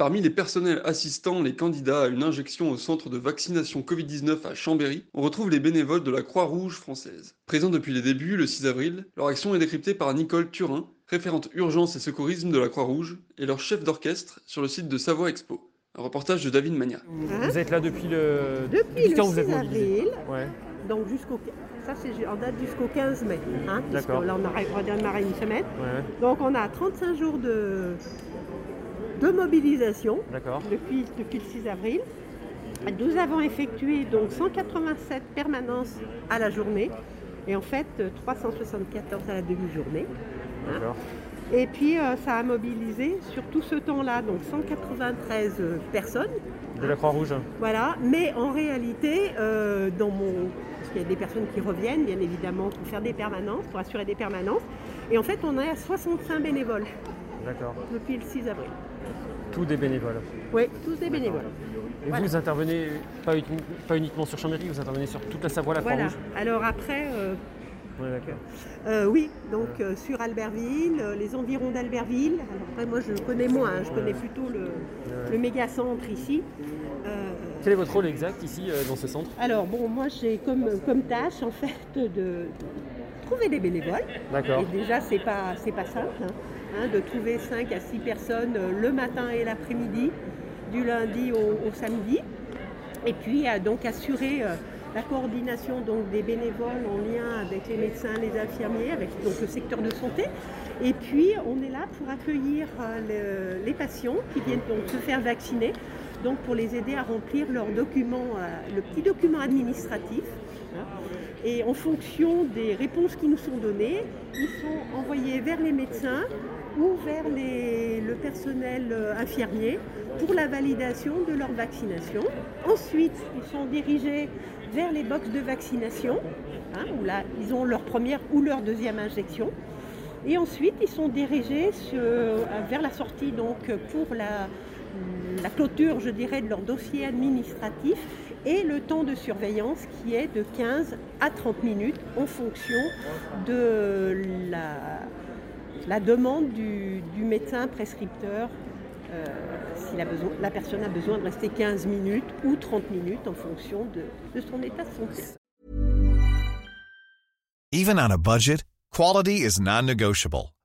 Parmi les personnels assistants, les candidats à une injection au centre de vaccination Covid-19 à Chambéry, on retrouve les bénévoles de la Croix-Rouge française. Présents depuis les débuts, le 6 avril, leur action est décryptée par Nicole Turin, référente urgence et secourisme de la Croix-Rouge, et leur chef d'orchestre sur le site de Savoie Expo. Un reportage de David Magna. Vous êtes là depuis le. Depuis le quand 6 vous êtes mobilisé avril, Ouais. donc jusqu'au... Ça, c'est en date jusqu'au 15 mai. Hein, D'accord. là, on a redémarré une semaine. Ouais, Donc, on a 35 jours de, de mobilisation d'accord. depuis, depuis le 6 avril. Nous avons effectué donc 187 permanences à la journée et en fait euh, 374 à la demi-journée. hein. Et puis euh, ça a mobilisé sur tout ce temps-là donc 193 euh, personnes. De la Croix-Rouge. Voilà, mais en réalité, euh, dans mon... parce qu'il y a des personnes qui reviennent, bien évidemment, pour faire des permanences, pour assurer des permanences. Et en fait, on est à 65 bénévoles D'accord. depuis le 6 avril. Tous des bénévoles. Oui, tous des bénévoles. Et Voilà. vous intervenez pas, uni- pas uniquement sur Chambéry, vous intervenez sur toute la Savoie, la Voilà. Alors après, euh, Ouais, euh, oui, donc euh, sur Albertville, les environs d'Albertville. Alors après, moi, je connais moins, hein, je connais plutôt le, le méga-centre ici. Euh, Quel est votre rôle exact ici dans ce centre? Alors bon, moi, j'ai comme, comme tâche, en fait, de trouver des bénévoles. D'accord. Et déjà, c'est pas, c'est pas simple hein, hein, de trouver 5 à 6 personnes euh, le matin et l'après-midi, du lundi au, au samedi. Et puis, euh, donc, assurer euh, la coordination donc, des bénévoles en lien avec les médecins, les infirmiers, avec donc, le secteur de santé. Et puis, on est là pour accueillir le- les patients qui viennent donc se faire vacciner, donc pour les aider à remplir leur document, le petit document administratif. hein. Et en fonction des réponses qui nous sont données, ils sont envoyés vers les médecins ou vers le personnel euh, infirmier pour la validation de leur vaccination. Ensuite, ils sont dirigés vers les boxes de vaccination, hein, où là, ils ont leur première ou leur deuxième injection. Et ensuite, ils sont dirigés sur- vers la sortie donc, pour la clôture, je dirais, de leur dossier administratif et le temps de surveillance qui est de 15 à 30 minutes en fonction de la, demande du, médecin prescripteur. euh, si la, personne a besoin de rester 15 minutes ou 30 minutes en fonction de, de son état de santé. Even on a budget, quality is non-negotiable.